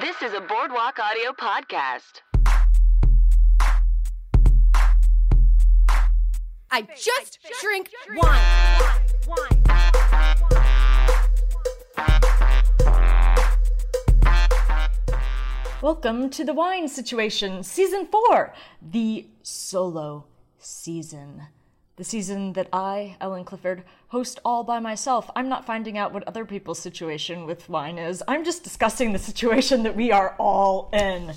This is a Boardwalk Audio podcast. I just drink wine. Welcome to the Wine Situation, Season 4, the solo season. The season that I, Ellen Clifford, host all by myself. I'm not finding out what other people's situation with wine is. I'm just discussing the situation that we are all in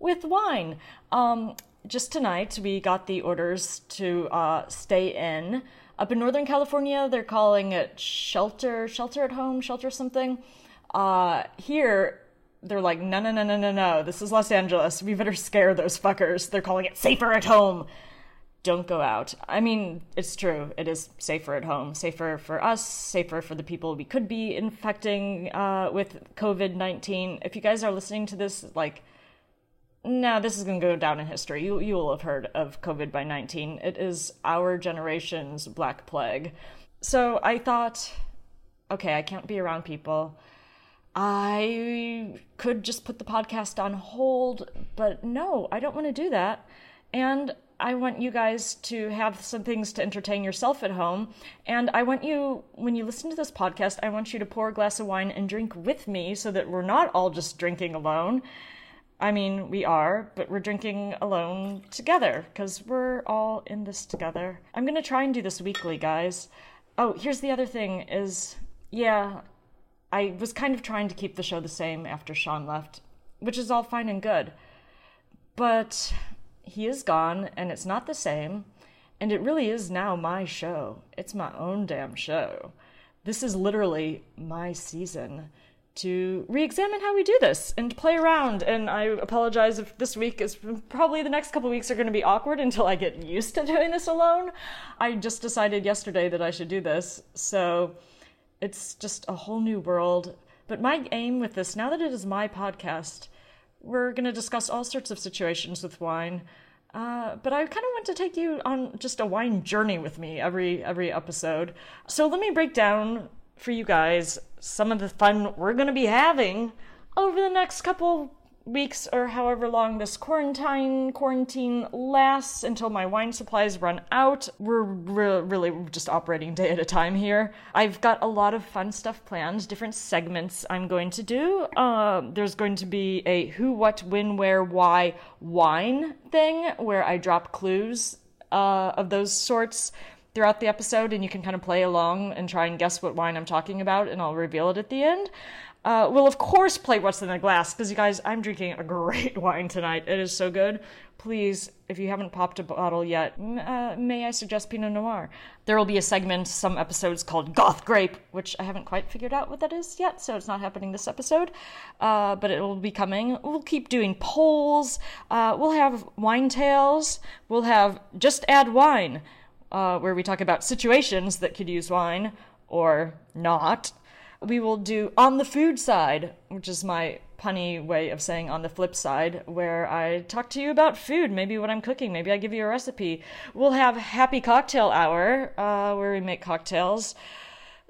with wine. Um, just tonight, we got the orders to uh, stay in. Up in Northern California, they're calling it shelter, shelter at home, shelter something. Uh, here, they're like, no, no, no, no, no, no. This is Los Angeles. We better scare those fuckers. They're calling it safer at home. Don't go out. I mean, it's true. It is safer at home. Safer for us, safer for the people we could be infecting uh, with COVID 19. If you guys are listening to this, like, no, this is going to go down in history. You, you will have heard of COVID by 19. It is our generation's Black Plague. So I thought, okay, I can't be around people. I could just put the podcast on hold, but no, I don't want to do that. And I want you guys to have some things to entertain yourself at home. And I want you, when you listen to this podcast, I want you to pour a glass of wine and drink with me so that we're not all just drinking alone. I mean, we are, but we're drinking alone together because we're all in this together. I'm going to try and do this weekly, guys. Oh, here's the other thing is, yeah, I was kind of trying to keep the show the same after Sean left, which is all fine and good. But he is gone, and it's not the same, and it really is now my show. It's my own damn show. This is literally my season to re examine how we do this and play around. And I apologize if this week is probably the next couple weeks are going to be awkward until I get used to doing this alone. I just decided yesterday that I should do this. So it's just a whole new world. But my aim with this, now that it is my podcast, we're going to discuss all sorts of situations with wine. Uh, but I kind of want to take you on just a wine journey with me every every episode. So let me break down for you guys some of the fun we're going to be having over the next couple weeks or however long this quarantine quarantine lasts until my wine supplies run out. We're re- really just operating day at a time here. I've got a lot of fun stuff planned, different segments I'm going to do. Uh, there's going to be a who, what, when, where, why wine thing where I drop clues uh, of those sorts throughout the episode and you can kind of play along and try and guess what wine I'm talking about and I'll reveal it at the end. Uh, we'll of course play What's in the Glass because you guys, I'm drinking a great wine tonight. It is so good. Please, if you haven't popped a bottle yet, uh, may I suggest Pinot Noir? There will be a segment, some episodes called Goth Grape, which I haven't quite figured out what that is yet, so it's not happening this episode, uh, but it will be coming. We'll keep doing polls. Uh, we'll have wine tales. We'll have Just Add Wine, uh, where we talk about situations that could use wine or not we will do on the food side, which is my punny way of saying on the flip side, where I talk to you about food, maybe what I'm cooking, maybe I give you a recipe. We'll have happy cocktail hour, uh, where we make cocktails.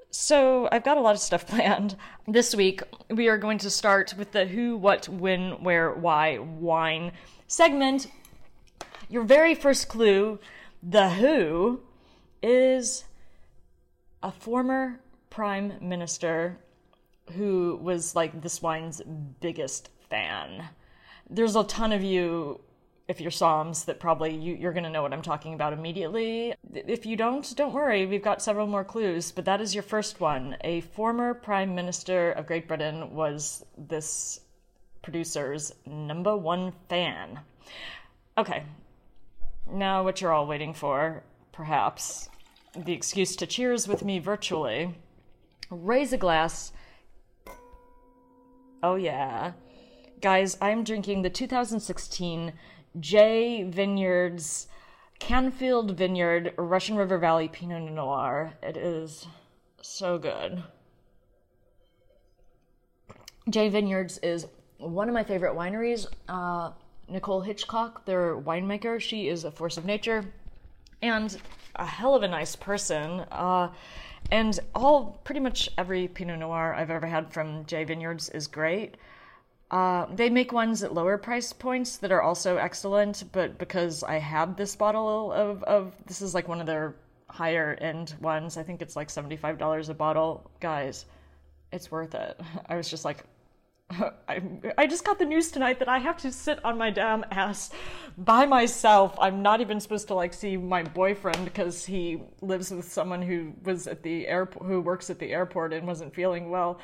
So I've got a lot of stuff planned. This week, we are going to start with the who, what, when, where, why wine segment. Your very first clue, the who, is a former prime minister who was like this wine's biggest fan. There's a ton of you, if you're somms, that probably you, you're going to know what I'm talking about immediately. If you don't, don't worry, we've got several more clues, but that is your first one. A former prime minister of Great Britain was this producer's number one fan. Okay, now what you're all waiting for, perhaps, the excuse to cheers with me virtually raise a glass. Oh, yeah. Guys, I'm drinking the 2016 J Vineyards Canfield Vineyard Russian River Valley Pinot Noir. It is so good. J Vineyards is one of my favorite wineries. Uh, Nicole Hitchcock, their winemaker, she is a force of nature and a hell of a nice person. Uh, and all pretty much every Pinot Noir I've ever had from J Vineyards is great. Uh, they make ones at lower price points that are also excellent, but because I have this bottle of, of this is like one of their higher end ones, I think it's like $75 a bottle. Guys, it's worth it. I was just like, I, I just got the news tonight that I have to sit on my damn ass by myself. I'm not even supposed to like see my boyfriend because he lives with someone who was at the airport, who works at the airport and wasn't feeling well.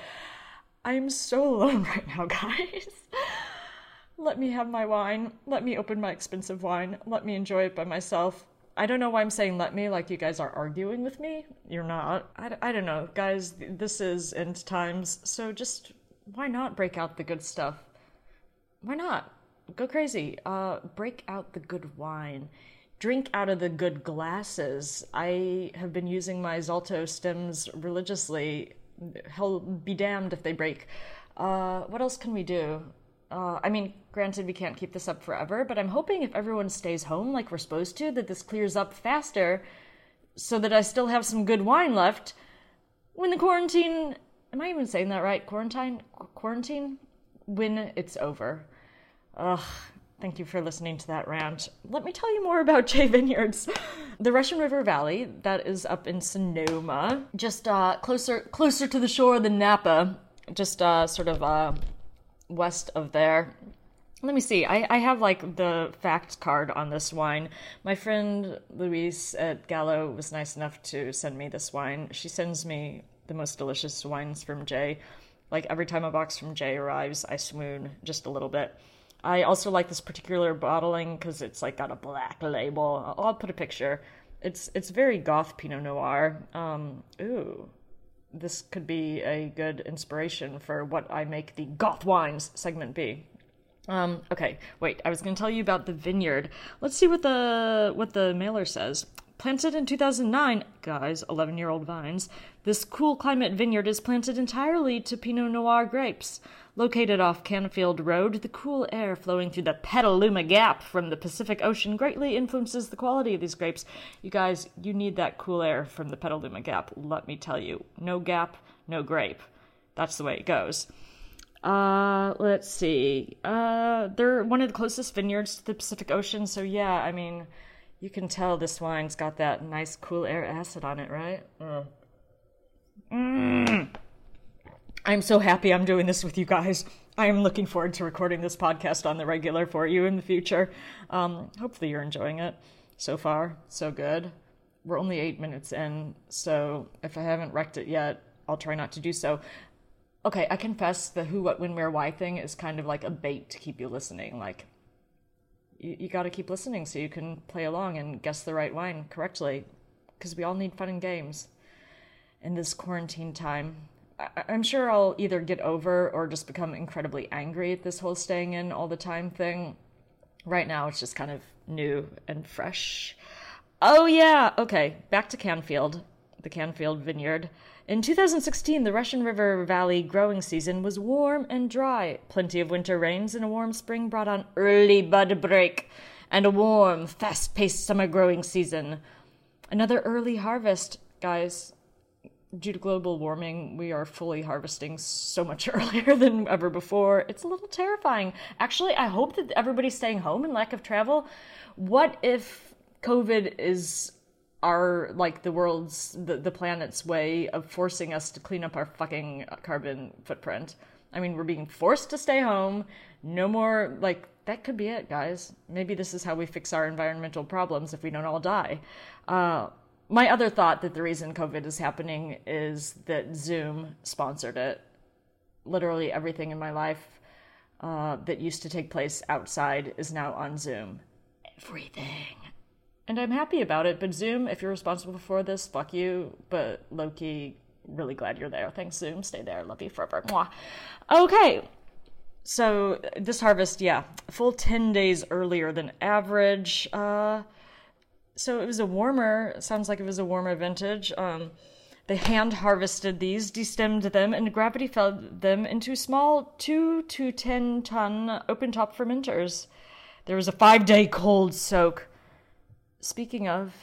I'm so alone right now, guys. Let me have my wine. Let me open my expensive wine. Let me enjoy it by myself. I don't know why I'm saying let me like you guys are arguing with me. You're not. I, I don't know. Guys, this is end times, so just why not break out the good stuff? Why not? Go crazy. Uh, break out the good wine. Drink out of the good glasses. I have been using my Zalto stems religiously hell be damned if they break. Uh, what else can we do? Uh, I mean, granted, we can't keep this up forever, but I'm hoping if everyone stays home like we're supposed to, that this clears up faster so that I still have some good wine left when the quarantine. Am I even saying that right? Quarantine? Quarantine? When it's over. Ugh, Thank you for listening to that rant. Let me tell you more about J Vineyards. The Russian River Valley, that is up in Sonoma, just uh, closer closer to the shore than Napa, just uh, sort of uh, west of there. Let me see. I, I have like the facts card on this wine. My friend Louise at Gallo was nice enough to send me this wine. She sends me the most delicious wines from J. Like every time a box from J arrives, I swoon just a little bit. I also like this particular bottling because it's like got a black label. I'll, I'll, put a picture. It's it's very goth Pinot Noir. Um, ooh, this could be a good inspiration for what I make the goth wines segment be. Um, okay, wait. I was going to tell you about the vineyard. Let's see what the what the mailer says. Planted in 2009, guys, 11 year old vines, this cool climate vineyard is planted entirely to Pinot Noir grapes. Located off Canfield Road, the cool air flowing through the Petaluma Gap from the Pacific Ocean greatly influences the quality of these grapes. You guys, you need that cool air from the Petaluma Gap, let me tell you. No gap, no grape. That's the way it goes. Uh, let's see. Uh, they're one of the closest vineyards to the Pacific Ocean, so yeah, I mean, you can tell this wine's got that nice cool air acid on it, right? Mm. Mm. I'm so happy I'm doing this with you guys. I am looking forward to recording this podcast on the regular for you in the future. Um, hopefully, you're enjoying it so far. So good. We're only eight minutes in, so if I haven't wrecked it yet, I'll try not to do so. Okay, I confess the who, what, when, where, why thing is kind of like a bait to keep you listening. Like, you, you got to keep listening so you can play along and guess the right wine correctly, because we all need fun and games in this quarantine time. I'm sure I'll either get over or just become incredibly angry at this whole staying in all the time thing. Right now, it's just kind of new and fresh. Oh, yeah, okay, back to Canfield, the Canfield Vineyard. In 2016, the Russian River Valley growing season was warm and dry. Plenty of winter rains and a warm spring brought on early bud break and a warm, fast paced summer growing season. Another early harvest, guys due to global warming, we are fully harvesting so much earlier than ever before. It's a little terrifying. Actually, I hope that everybody's staying home and lack of travel. What if COVID is our like the world's the, the planet's way of forcing us to clean up our fucking carbon footprint? I mean, we're being forced to stay home. No more like that could be it, guys. Maybe this is how we fix our environmental problems if we don't all die. Uh, my other thought that the reason COVID is happening is that Zoom sponsored it. Literally everything in my life uh, that used to take place outside is now on Zoom. Everything. And I'm happy about it, but Zoom, if you're responsible for this, fuck you. But lowkey, really glad you're there. Thanks, Zoom. Stay there. Love you forever. Mwah. Okay. So this harvest, yeah, full 10 days earlier than average. Uh, so it was a warmer. Sounds like it was a warmer vintage. Um, they hand harvested these, destemmed them, and gravity fed them into small two to ten ton open top fermenters. There was a five day cold soak. Speaking of,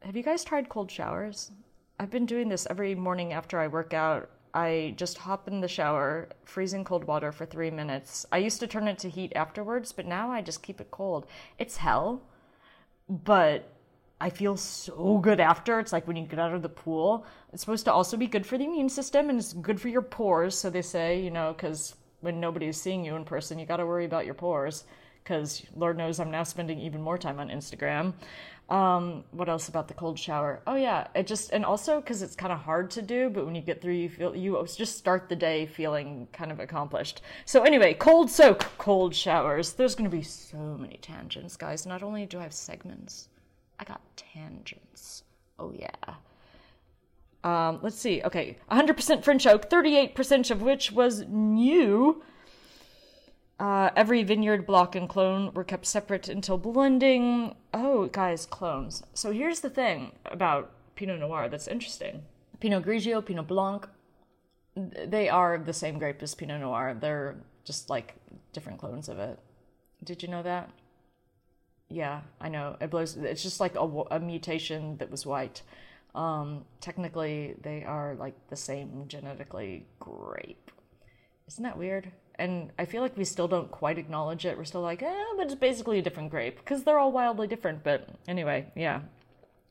have you guys tried cold showers? I've been doing this every morning after I work out. I just hop in the shower, freezing cold water for three minutes. I used to turn it to heat afterwards, but now I just keep it cold. It's hell, but I feel so good after. It's like when you get out of the pool. It's supposed to also be good for the immune system and it's good for your pores. So they say, you know, because when nobody's seeing you in person, you got to worry about your pores. Because Lord knows I'm now spending even more time on Instagram. Um, what else about the cold shower? Oh yeah, it just and also because it's kind of hard to do, but when you get through, you feel you just start the day feeling kind of accomplished. So anyway, cold soak, cold showers. There's going to be so many tangents, guys. Not only do I have segments, I got tangents. Oh yeah. Um, let's see. Okay, 100% French oak, 38% of which was new. Uh, every vineyard block and clone were kept separate until blending. Oh, guys, clones. So here's the thing about Pinot Noir that's interesting. Pinot Grigio, Pinot Blanc, they are the same grape as Pinot Noir. They're just like different clones of it. Did you know that? Yeah, I know. It blows. It's just like a, a mutation that was white. Um, technically, they are like the same genetically grape. Isn't that weird? And I feel like we still don't quite acknowledge it. We're still like, eh, but it's basically a different grape because they're all wildly different. But anyway, yeah.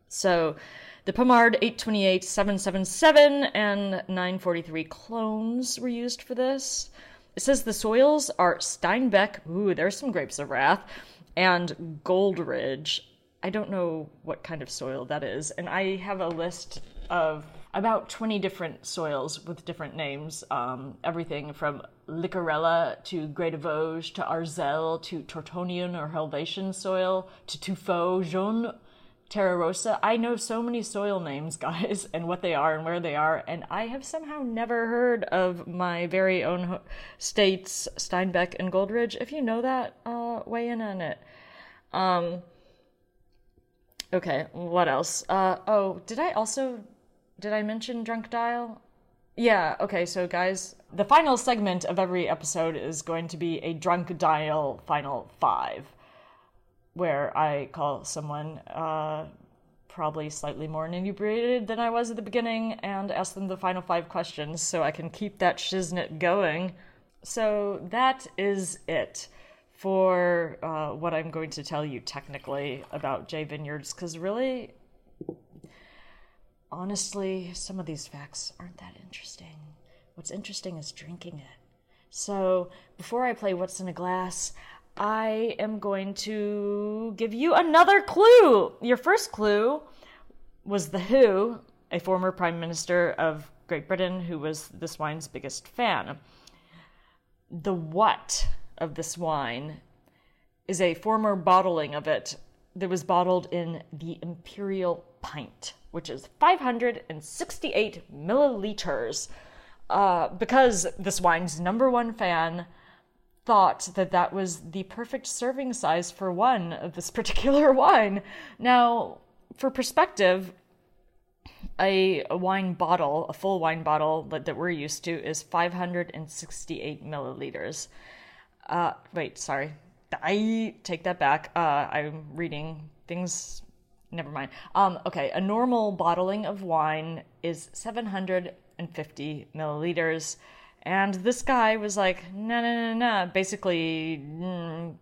So the Pommard 828, 777, and 943 clones were used for this. It says the soils are Steinbeck. Ooh, there's some grapes of wrath and Goldridge. I don't know what kind of soil that is. And I have a list of about 20 different soils with different names. Um, everything from Llicorella to Grès des Vosges to Arzelle to Tortonian or Helvetian soil to Tuffeau, Jaune, Terra Rossa. I know so many soil names, guys, and what they are and where they are, and I have somehow never heard of my very own states, Steinbeck and Goldridge. If you know that, uh, weigh in on it. Um, okay, what else? Uh, oh, did I also did I mention drunk dial? Yeah, okay, so guys, the final segment of every episode is going to be a drunk dial final five, where I call someone uh, probably slightly more inebriated than I was at the beginning and ask them the final five questions so I can keep that shiznit going. So that is it for uh, what I'm going to tell you technically about J Vineyards, because really, honestly, some of these facts aren't that interesting. What's interesting is drinking it. So, before I play What's in a Glass, I am going to give you another clue. Your first clue was The Who, a former Prime Minister of Great Britain who was this wine's biggest fan. The what of this wine is a former bottling of it that was bottled in the Imperial Pint which is 568 milliliters, uh, because this wine's number one fan thought that that was the perfect serving size for one of this particular wine. Now, for perspective, a, a, wine bottle, a full wine bottle that, that we're used to, is 568 milliliters. Uh, wait, sorry. I take that back. Uh, I'm reading things never mind. Um, okay, a normal bottling of wine is 750 milliliters. And this guy was like, no, no, no, no. Basically, mm,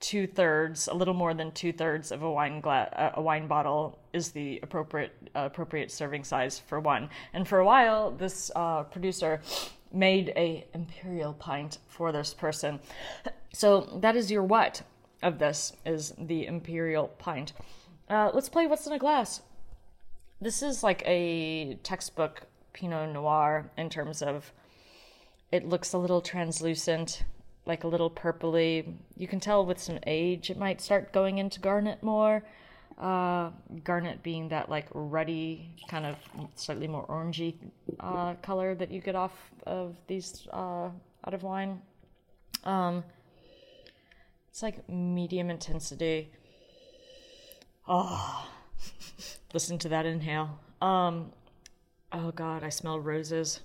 two thirds, a little more than two thirds of a wine gla- a wine bottle is the appropriate uh, appropriate serving size for one. And for a while, this uh, producer made a imperial pint for this person. So that is your what of this is the imperial pint. Uh, let's play What's in a Glass. This is like a textbook Pinot Noir in terms of it looks a little translucent, like a little purpley. You can tell with some age it might start going into garnet more. Uh, garnet being that like ruddy, kind of slightly more orangey uh, color that you get off of these uh, out of wine. Um, it's like medium intensity. Oh, listen to that inhale. Um, oh God, I smell roses.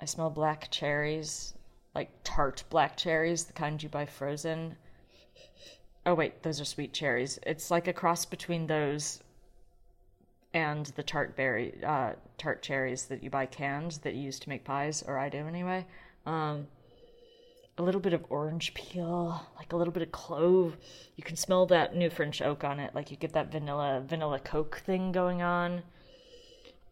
I smell black cherries, like tart black cherries, the kind you buy frozen. Oh wait, those are sweet cherries. It's like a cross between those and the tart berry, uh, tart cherries that you buy canned that you use to make pies, or I do anyway. Um, a little bit of orange peel, like a little bit of clove. You can smell that new French oak on it, like you get that vanilla vanilla Coke thing going on.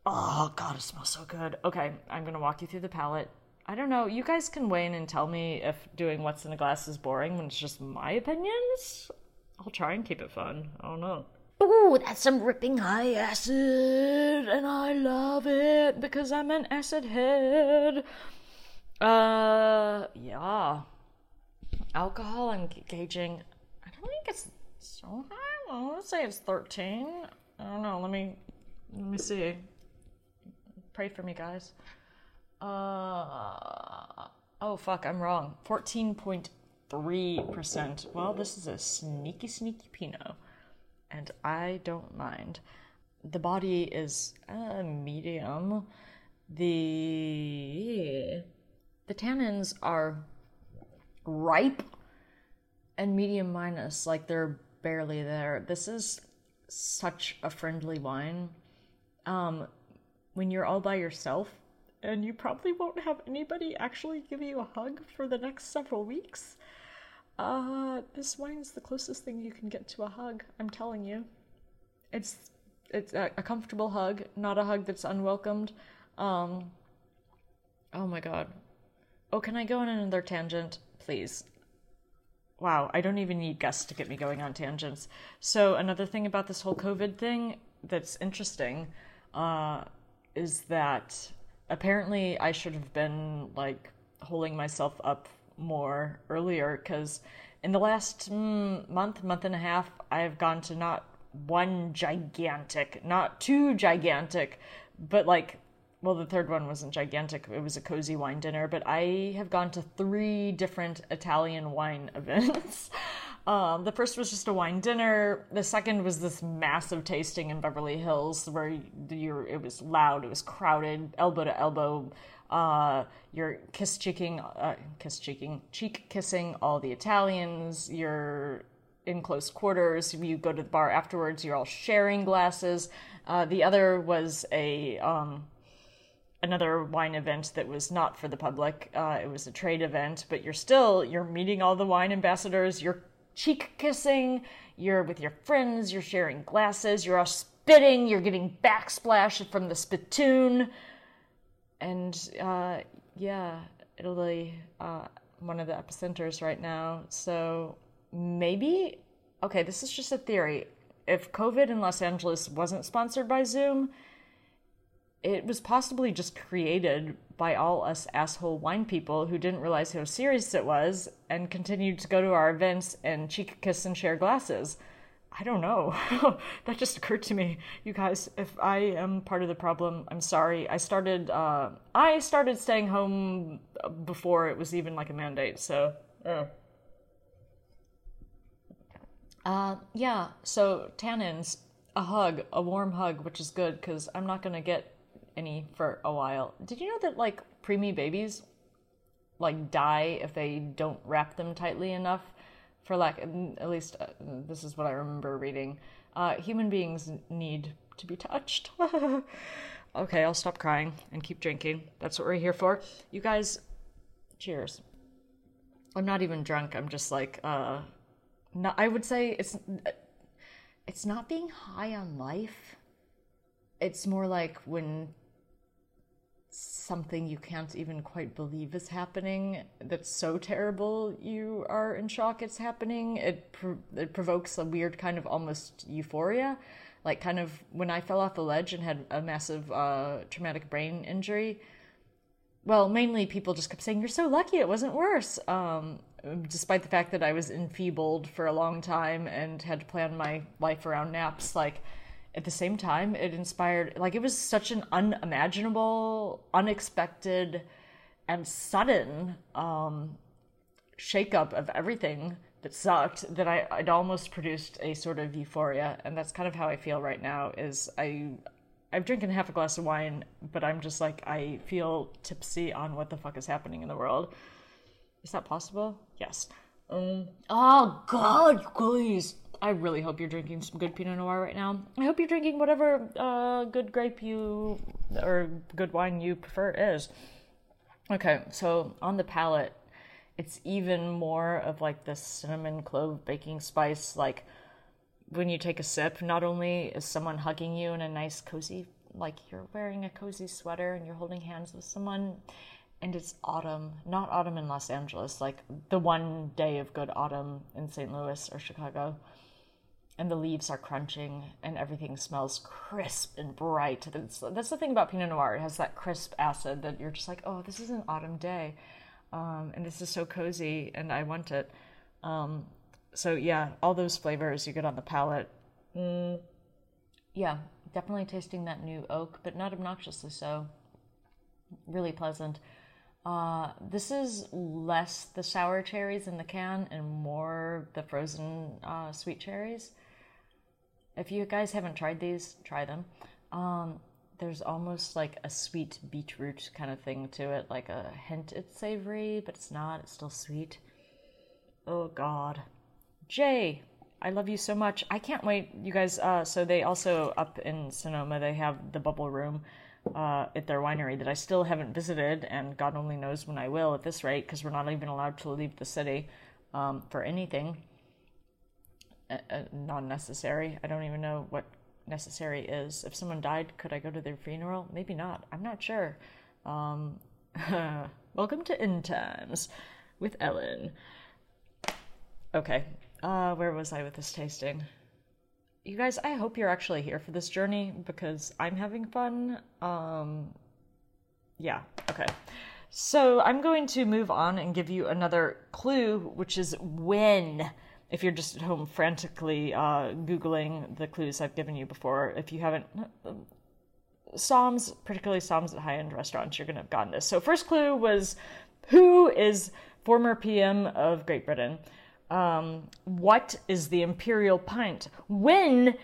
Oh god, it smells so good. Okay, I'm gonna walk you through the palette. I don't know. You guys can weigh in and tell me if doing what's in a glass is boring when it's just my opinions. I'll try and keep it fun. I don't know. Ooh, that's some ripping high acid, and I love it because I'm an acid head. Uh, yeah. Alcohol, I'm gauging. I don't think it's so high. Well, let's say it's 13. I don't know. Let me let me see. Pray for me, guys. Uh oh, fuck, I'm wrong. 14.3%. Well, this is a sneaky, sneaky Pinot, and I don't mind. The body is uh, medium. The the tannins are ripe and medium minus, like they're barely there. This is such a friendly wine. Um, when you're all by yourself, and you probably won't have anybody actually give you a hug for the next several weeks. Uh, this wine's the closest thing you can get to a hug. I'm telling you, it's it's a, a comfortable hug, not a hug that's unwelcomed. Um, oh my god, Oh, can I go on another tangent, please? Wow, I don't even need Gus to get me going on tangents. So, another thing about this whole COVID thing that's interesting uh, is that apparently I should have been like holding myself up more earlier because in the last mm, month, month and a half, I have gone to not one gigantic, not two gigantic, but like well, the third one wasn't gigantic. It was a cozy wine dinner, but I have gone to three different Italian wine events. Um, the first was just a wine dinner. The second was this massive tasting in Beverly Hills where you're, it was loud, it was crowded, elbow to elbow. Uh, you're kiss cheeking, uh, kiss cheeking, cheek kissing all the Italians. You're in close quarters. You go to the bar afterwards. You're all sharing glasses. Uh, the other was a um, another wine event that was not for the public. Uh, it was a trade event, but you're still you're meeting all the wine ambassadors. You're cheek kissing. You're with your friends. You're sharing glasses. You're all spitting. You're getting backsplash from the spittoon. And uh, yeah, Italy, uh, one of the epicenters right now. So maybe okay. This is just a theory. If COVID in Los Angeles wasn't sponsored by Zoom, it was possibly just created by all us asshole wine people who didn't realize how serious it was and continued to go to our events and cheek kiss and share glasses. I don't know. that just occurred to me. You guys, if I am part of the problem, I'm sorry. I started uh, I started staying home before it was even like a mandate, so uh. Uh, yeah, so tannins, a hug, a warm hug, which is good because I'm not gonna get any for a while. Did you know that like preemie babies like die if they don't wrap them tightly enough? For like at least uh, this is what I remember reading. Uh, human beings need to be touched. okay, I'll stop crying and keep drinking. That's what we're here for. You guys, cheers. I'm not even drunk. I'm just like uh, not, I would say it's it's not being high on life. It's more like when something you can't even quite believe is happening that's so terrible you are in shock it's happening it it provokes a weird kind of almost euphoria. Like kind of when i fell off the ledge and had a massive uh, traumatic brain injury well mainly people just kept saying you're so lucky it wasn't worse. Um, despite the fact that i was enfeebled for a long time and had to plan my life around naps like at the same time it inspired like it was such an unimaginable unexpected and sudden um shakeup of everything that sucked that I, I'd almost produced a sort of euphoria. And that's kind of how I feel right now is I I've drinking half a glass of wine but I'm just like I feel tipsy on what the fuck is happening in the world. Is that possible? Yes. Um, oh god you guys I really hope you're drinking some good Pinot Noir right now. I hope you're drinking whatever uh, good grape you or good wine you prefer is. Okay, so on the palate, it's even more of like the cinnamon clove baking spice. Like when you take a sip, not only is someone hugging you in a nice cozy, like you're wearing a cozy sweater and you're holding hands with someone, and it's autumn, not autumn in Los Angeles, like the one day of good autumn in St. Louis or Chicago. And the leaves are crunching and everything smells crisp and bright. That's, that's the thing about Pinot Noir. It has that crisp acid that you're just like, oh, this is an autumn day. Um, and this is so cozy and I want it. Um, so, yeah, all those flavors you get on the palate. Mm, yeah, definitely tasting that new oak, but not obnoxiously so. Really pleasant. Uh, this is less the sour cherries in the can and more the frozen uh, sweet cherries. If you guys haven't tried these, try them. Um, there's almost like a sweet beetroot kind of thing to it, like a hint it's savory, but it's not, it's still sweet. Oh god. J, I love you so much. I can't wait, you guys. Uh, so they also up in Sonoma, they have the bubble room uh, at their winery that I still haven't visited, and God only knows when I will at this rate, because we're not even allowed to leave the city um, for anything uh, non-necessary. I don't even know what necessary is. If someone died, could I go to their funeral? Maybe not. I'm not sure. Um, welcome to End Times with Ellen. Okay, uh, where was I with this tasting? You guys, I hope you're actually here for this journey because I'm having fun. Um, yeah, okay. So I'm going to move on and give you another clue, which is when if you're just at home frantically uh, Googling the clues I've given you before, if you haven't, somms, particularly somms at high end restaurants, you're going to have gotten this. So, first clue was who is former PM of Great Britain? Um, what is the imperial pint? When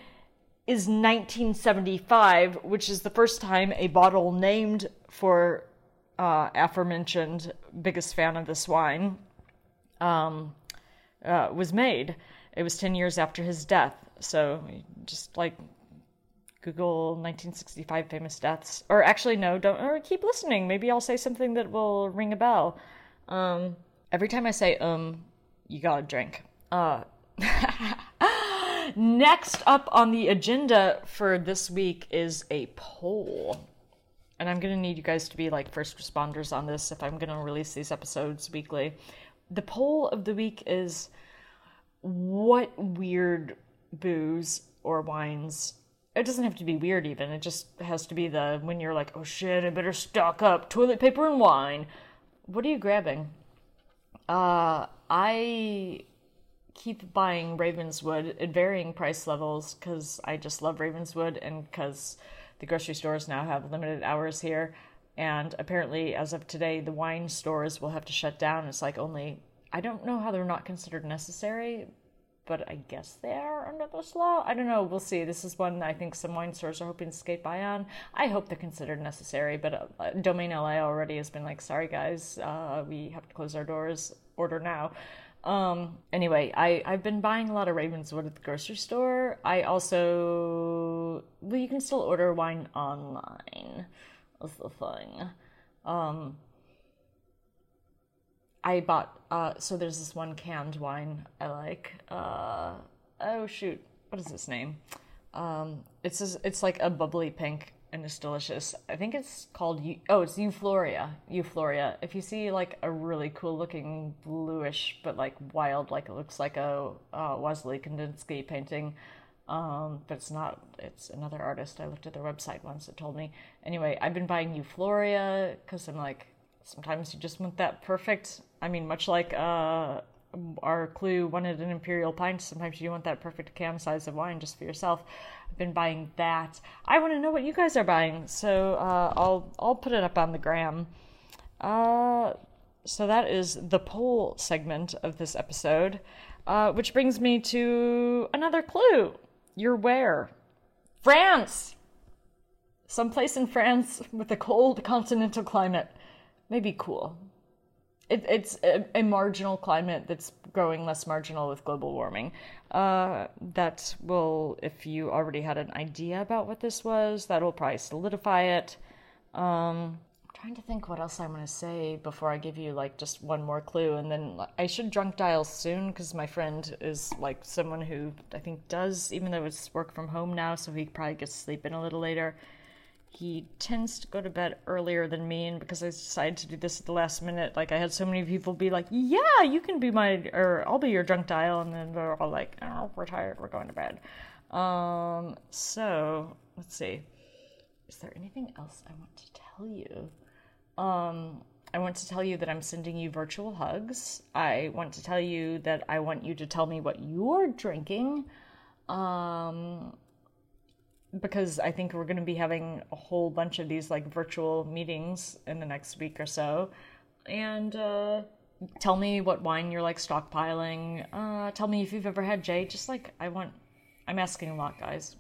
is 1975, which is the first time a bottle named for uh, aforementioned biggest fan of this wine. Um, uh, was made. It was 10 years after his death. So just like Google 1965 famous deaths. Or actually, no, don't, or keep listening. Maybe I'll say something that will ring a bell. Um, every time I say um, you gotta drink. Uh, next up on the agenda for this week is a poll. And I'm gonna need you guys to be like first responders on this if I'm gonna release these episodes weekly the poll of the week is what weird booze or wines it doesn't have to be weird even it just has to be the when you're like oh shit i better stock up toilet paper and wine. What are you grabbing? Uh i keep buying ravenswood at varying price levels because i just love ravenswood and because the grocery stores now have limited hours here and apparently, as of today, the wine stores will have to shut down. It's like only, I don't know how they're not considered necessary, but I guess they are under this law. I don't know. We'll see. This is one I think some wine stores are hoping to skate by on. I hope they're considered necessary, but uh, Domaine LA already has been like, sorry guys, uh, we have to close our doors. Order now. Um, anyway, I, I've been buying a lot of Ravenswood at the grocery store. I also, well, you can still order wine online was the thing. Um, I bought uh, so there's this one canned wine I like. Uh, oh shoot, what is this name? Um, it's just, it's like a bubbly pink and it's delicious. I think it's called oh it's Euphoria. Euphoria. If you see like a really cool looking bluish but like wild like it looks like a uh, Wassily Kandinsky painting um, but it's not. It's another artist. I looked at their website once. It told me. Anyway, I've been buying Euphoria because I'm like, sometimes you just want that perfect. I mean, much like uh, our clue wanted an imperial pint. Sometimes you want that perfect can size of wine just for yourself. I've been buying that. I want to know what you guys are buying, so uh, I'll I'll put it up on the gram. Uh, so that is the poll segment of this episode, uh, which brings me to another clue. You're where? France! Someplace in France with a cold continental climate. Maybe cool. It, it's a, a, marginal climate that's growing less marginal with global warming. Uh, that will, if you already had an idea about what this was, that will probably solidify it. Um, trying to think what else I want to say before I give you like just one more clue, and then I should drunk dial soon because my friend is like someone who I think does, even though it's work from home now, so he probably gets to sleep in a little later. He tends to go to bed earlier than me, and because I decided to do this at the last minute, like I had so many people be like, "Yeah, you can be my," or "I'll be your drunk dial," and then they're all like, "Oh, we're tired, we're going to bed." Um, so let's see. Is there anything else I want to tell you? Um, I want to tell you that I'm sending you virtual hugs. I want to tell you that I want you to tell me what you're drinking. Um, because I think we're going to be having a whole bunch of these like virtual meetings in the next week or so. And uh, tell me what wine you're like stockpiling. Uh, tell me if you've ever had J. Just like I want, I'm asking a lot, guys.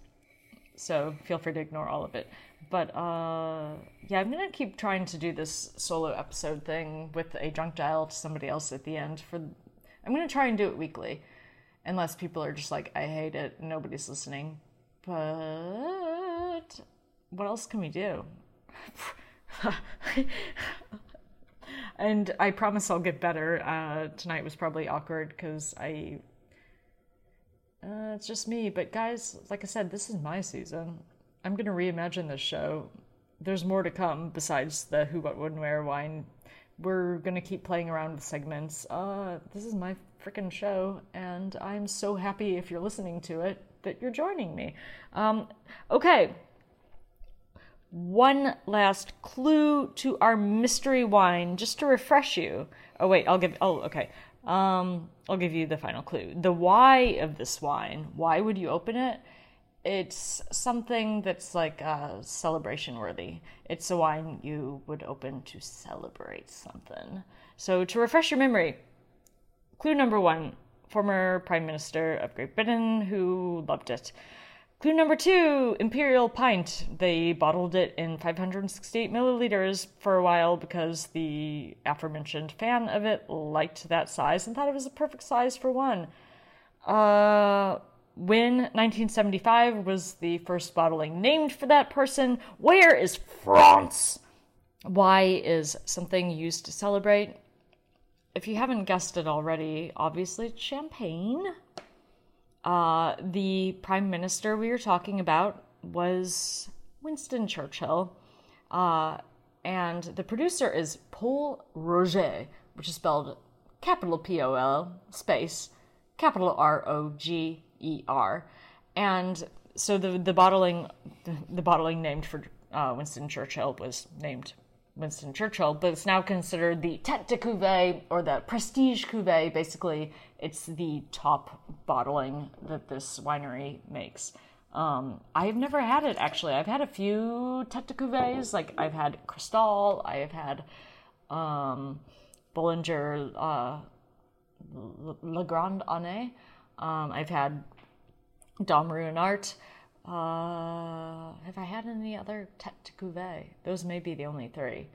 So feel free to ignore all of it. But uh, yeah, I'm gonna keep trying to do this solo episode thing with a drunk dial to somebody else at the end. For I'm gonna try and do it weekly, unless people are just like, I hate it, nobody's listening. But what else can we do? and I promise I'll get better. Uh, tonight was probably awkward because I. Uh, it's just me, but guys, like I said, this is my season. I'm gonna reimagine this show. There's more to come besides the who, what, when, where, wine. We're gonna keep playing around with segments. Uh, this is my freaking show, and I'm so happy if you're listening to it that you're joining me. Um, okay. One last clue to our mystery wine, just to refresh you. Oh wait, I'll give. Oh, okay. Um, I'll give you the final clue. The why of this wine. Why would you open it? It's something that's like uh, celebration worthy. It's a wine you would open to celebrate something. So to refresh your memory, clue number one: former Prime Minister of Great Britain who loved it. Clue number two Imperial Pint. They bottled it in 568 milliliters for a while because the aforementioned fan of it liked that size and thought it was a perfect size for one. Uh, when 1975 was the first bottling named for that person, where is France? Why is something used to celebrate? If you haven't guessed it already, obviously it's champagne. Uh, the prime minister we were talking about was Winston Churchill. Uh, and the producer is Pol Roger, which is spelled capital P O L space capital R O G E R. And so the the bottling the, bottling named for uh, Winston Churchill was named Winston Churchill, but it's now considered the tête de cuvée or the prestige cuvée. Basically, it's the top bottling that this winery makes. Um, I've never had it actually. I've had a few tête de cuvées, like I've had Cristal, I have had um, Bollinger uh, La Grande Année. Um, I've had Dom Ruinart. Uh, have I had any other tête de cuvée? Those may be the only three.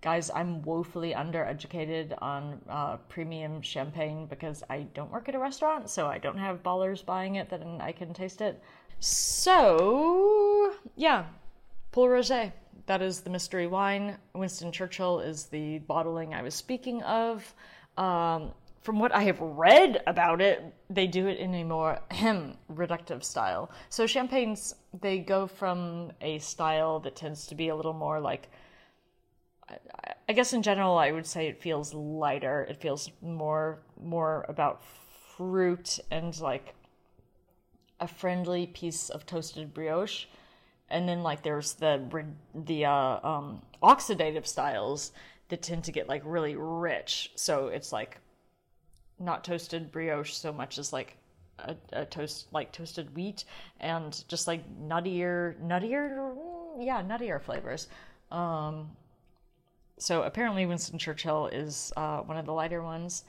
Guys, I'm woefully undereducated on uh, premium champagne because I don't work at a restaurant, so I don't have ballers buying it that I can taste it. So, yeah, Pol Roger. That is the mystery wine. Winston Churchill is the bottling I was speaking of. Um, from what I have read about it, they do it in a more reductive style. So champagnes, they go from a style that tends to be a little more like, I guess in general, I would say it feels lighter. It feels more more about fruit and like a friendly piece of toasted brioche. And then like there's the the uh, um, oxidative styles that tend to get like really rich. So it's like not toasted brioche so much as like a, a, toast like toasted wheat and just like nuttier nuttier yeah nuttier flavors. Um, so apparently winston churchill is uh, one of the lighter ones.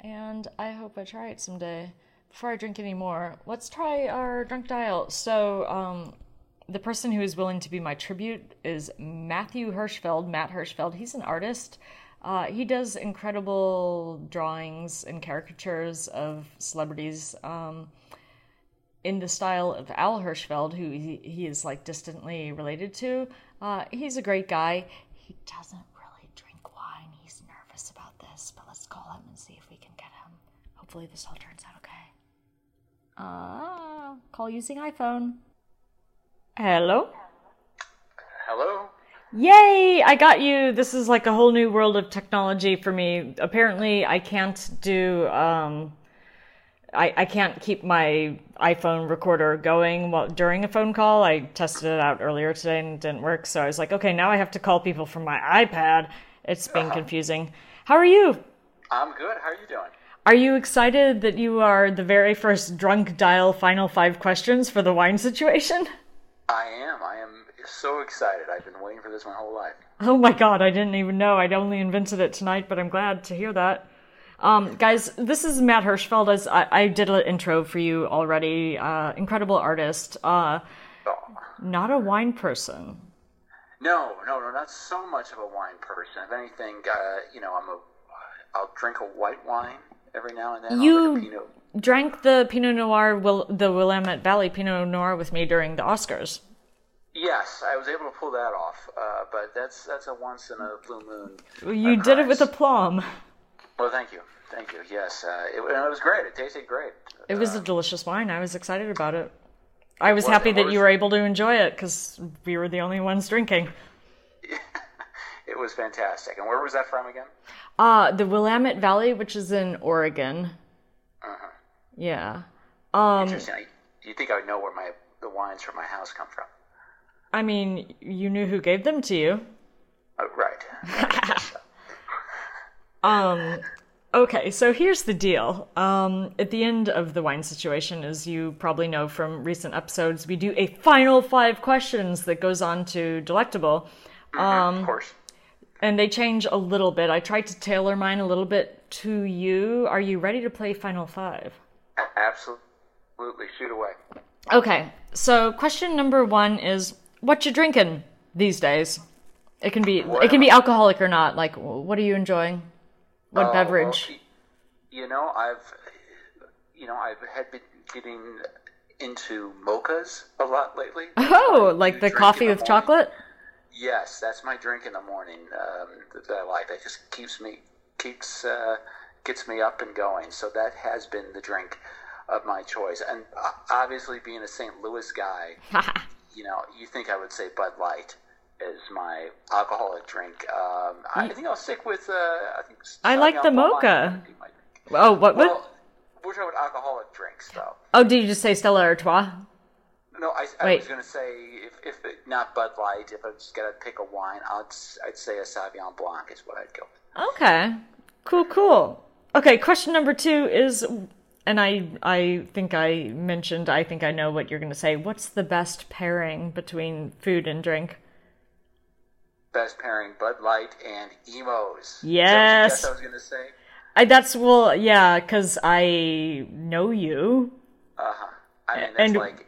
And i hope i try it someday. Before i drink any more let's try our drunk dial so um, the person who is willing to be my tribute is matthew hirschfeld matt hirschfeld. He's an artist Uh, he does incredible drawings and caricatures of celebrities um, in the style of Al Hirschfeld, who he, he is like distantly related to. Uh, he's a great guy. He doesn't really drink wine. He's nervous about this, but let's call him and see if we can get him. Hopefully, this all turns out okay. Uh, call using iPhone. Hello? Hello? Yay! I got you. This is like a whole new world of technology for me. Apparently, I can't do. Um, I I can't keep my iPhone recorder going while during a phone call. I tested it out earlier today and it didn't work. So I was like, okay, now I have to call people from my iPad. It's been confusing. How are you? I'm good. How are you doing? Are you excited that you are the very first drunk dial final five questions for the wine situation? I am. I am so excited. I've been waiting for this my whole life. Oh my god, I didn't even know. I'd only invented it tonight, but I'm glad to hear that. Um, guys, this is Matt Hirschfeld. As I, I did an intro for you already. Uh, incredible artist. Uh, Oh. not a wine person. No, no, no, not so much of a wine person. If anything, uh, you know, I'm a. I'll drink a white wine every now and then. You-. Drank the Pinot Noir, will, the Willamette Valley Pinot Noir with me during the Oscars. Yes, I was able to pull that off, uh, but that's that's a once in a blue moon. You did it with aplomb. Well, thank you, thank you. Yes, uh, it, it was great. It tasted great. It was a delicious wine. I was excited about it. I was was- happy that was- you were able to enjoy it because we were the only ones drinking. It was fantastic. And where was that from again? Uh, the Willamette Valley, which is in Oregon. Yeah. Um, Interesting. I, you think I would know where my the wines from my house come from? I mean, you knew who gave them to you. Oh, right. Um, okay, so here's the deal. Um, at the end of the wine situation, as you probably know from recent episodes, we do a final five questions that goes on to Delectable. Um, of course. and they change a little bit. I tried to tailor mine a little bit to you. Are you ready to play Final Five? Absolutely. Shoot away. Okay, so question number one is what you drinking these days? It can be it can be alcoholic or not. Like, what are you enjoying? What Oh, beverage? well, you know, I've, you know, I've had been getting into mochas a lot lately. Oh, like the coffee the with morning. chocolate? Yes, that's my drink in the morning um, that, that I like. That just keeps me keeps uh, gets me up and going. So that has been the drink of my choice. And uh, obviously, being a St. Louis guy, you know, you think I would say Bud Light is my alcoholic drink. Um, I think I'll stick with. Uh, I think I like the mocha. would be my drink. oh, what? What? Well, we're talking about alcoholic drinks, though. oh, did you just say Stella Artois? No, I, I was going to say if, if it, not Bud Light, if I was going to pick a wine, I'd I'd say a Sauvignon Blanc is what I'd go with. Okay, cool, cool. Okay, question number two is, and I I think I mentioned I think I know what you're going to say. What's the best pairing between food and drink? Best pairing Bud Light and Imo's. Is that what Yes. guessed I was going to say. I, that's well, yeah, because I know you. Uh huh. I mean, that's And- like.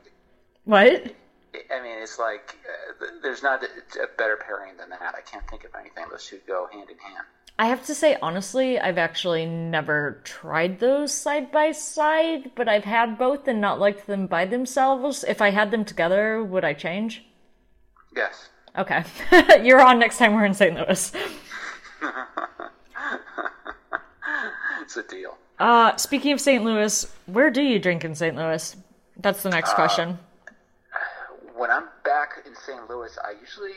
What? I mean, it's like uh, there's not a, a better pairing than that. I can't think of anything. Those two go hand in hand. I have to say, honestly, I've actually never tried those side by side, but I've had both and not liked them by themselves. If I had them together, would I change? Yes. Okay. You're on next time we're in St. Louis. It's a deal. Uh, speaking of St. Louis, where do you drink in St. Louis? That's the next question. When I'm back in St. Louis, I usually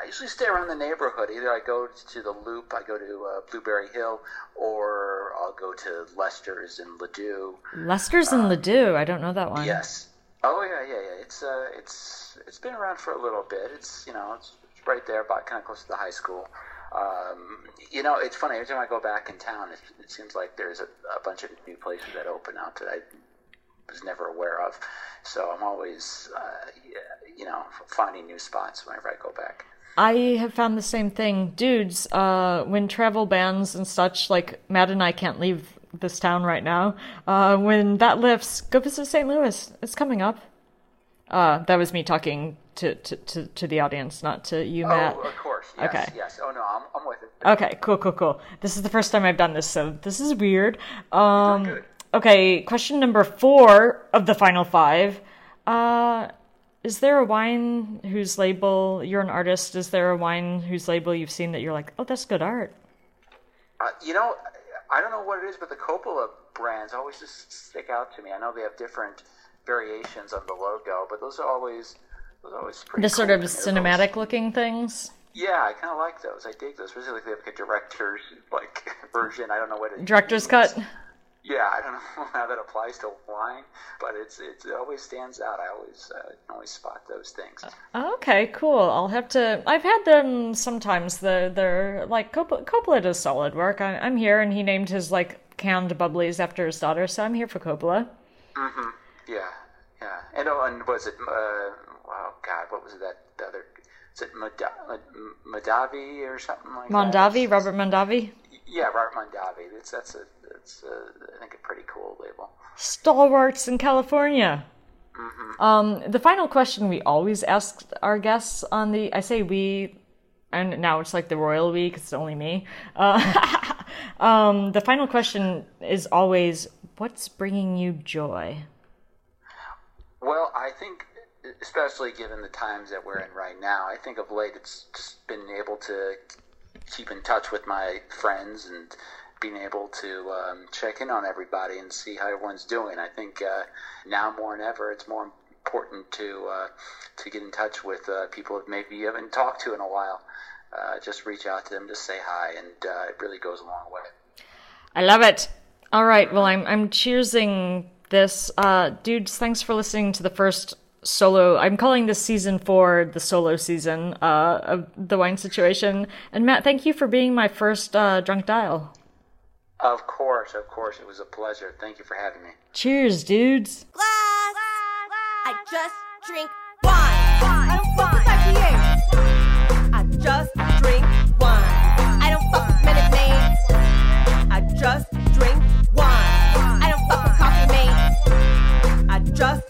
I usually stay around the neighborhood. Either I go to the Loop, I go to uh, Blueberry Hill, or I'll go to Lester's in Ladue. Lester's in Ladue. I don't know that one. Yes. Oh yeah, yeah, yeah. It's uh, it's it's been around for a little bit. It's you know, it's, it's right there, about kind of close to the high school. Um, you know, it's funny. Every time I go back in town, it, it seems like there's a, a bunch of new places that open out that I was never aware of. So I'm always, uh, you know, finding new spots whenever I go back. I have found the same thing. Dudes, uh, when travel bans and such, like Matt and I can't leave this town right now. Uh, when that lifts, go visit St. Louis. It's coming up. Uh, that was me talking to, to, to, to the audience, not to you, Matt. Oh, of course. course. Yes, Okay. Yes. Oh no, I'm, I'm with it. Okay, cool, cool, cool. This is the first time I've done this, so this is weird. Um, good. Okay, question number four of the final five. Uh, is there a wine whose label you're an artist? Is there a wine whose label you've seen that you're like, oh, that's good art? Uh, you know, I don't know what it is, but the Coppola brands always just stick out to me. I know they have different variations of the logo, but those are always those are always pretty. The sort of to always- cinematic looking things. Yeah, I kind of like those. I dig those, especially like they have like a director's like version. I don't know what it Director's means. cut. Yeah, I don't know how that applies to wine, but it's, it's it always stands out. I always uh, always spot those things. Okay, cool. I'll have to. I've had them sometimes. The they're like Coppola, Coppola does solid work. I, I'm here, and he named his like canned bubblies after his daughter, so I'm here for Coppola. Yeah, yeah. And oh, and was it? Uh, wow, God, what was that? The other? Is it Madavi or something like that? Mondavi, Robert Mondavi. Yeah, Robert Mondavi. That's that's a that's a, I think a pretty cool label. Stalwarts in California. Um, the final question we always ask our guests on the, I say we, and now it's like the royal we, 'cause it's only me. Uh, um, the final question is always, what's bringing you joy? Well, I think, especially given the times that we're in right now, I think of late it's just been able to keep in touch with my friends and being able to um, check in on everybody and see how everyone's doing. I think uh, now more than ever, it's more important to uh, to get in touch with uh, people that maybe you haven't talked to in a while. Uh, just reach out to them, just say hi, and uh, it really goes a long way. I love it. All right, well, I'm I'm cheersing this, uh, dudes. Thanks for listening to the first solo. I'm calling this season four the solo season uh, of the wine situation. And Matt, thank you for being my first uh, drunk dial. Of course, of course, it was a pleasure. Thank you for having me. Cheers, dudes. Glass. I just drink wine. I don't fuck with IPA. I just drink wine. I don't fuck with Minute Maids. I just drink wine. I don't fuck with coffee mates. I just